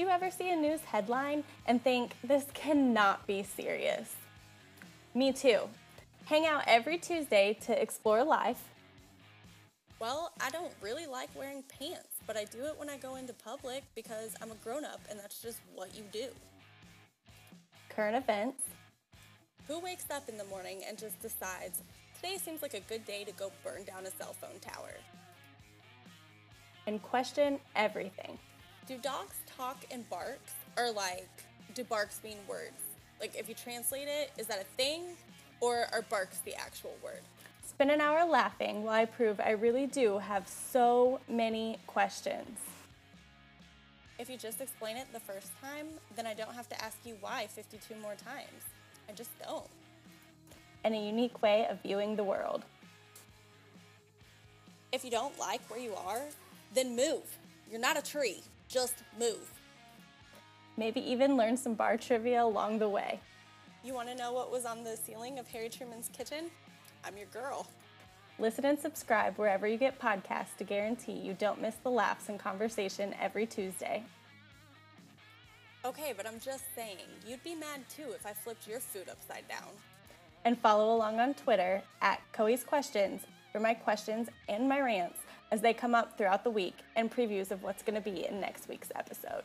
you ever see a news headline and think, this cannot be serious? Me too. Hang out every Tuesday to explore life. Well, I don't really like wearing pants, but I do it when I go into public because I'm a grown up and that's just what you do. Current events. Who wakes up in the morning and just decides, today seems like a good day to go burn down a cell phone tower? And question everything. Do dogs talk in barks or like do barks mean words? Like if you translate it, is that a thing or are barks the actual word? Spend an hour laughing while I prove I really do have so many questions. If you just explain it the first time, then I don't have to ask you why 52 more times. I just don't. And a unique way of viewing the world. If you don't like where you are, then move. You're not a tree, just move. Maybe even learn some bar trivia along the way. You want to know what was on the ceiling of Harry Truman's kitchen? I'm your girl. Listen and subscribe wherever you get podcasts to guarantee you don't miss the laughs and conversation every Tuesday. Okay, but I'm just saying, you'd be mad too if I flipped your food upside down. And follow along on Twitter at Coey's Questions for my questions and my rants as they come up throughout the week and previews of what's going to be in next week's episode.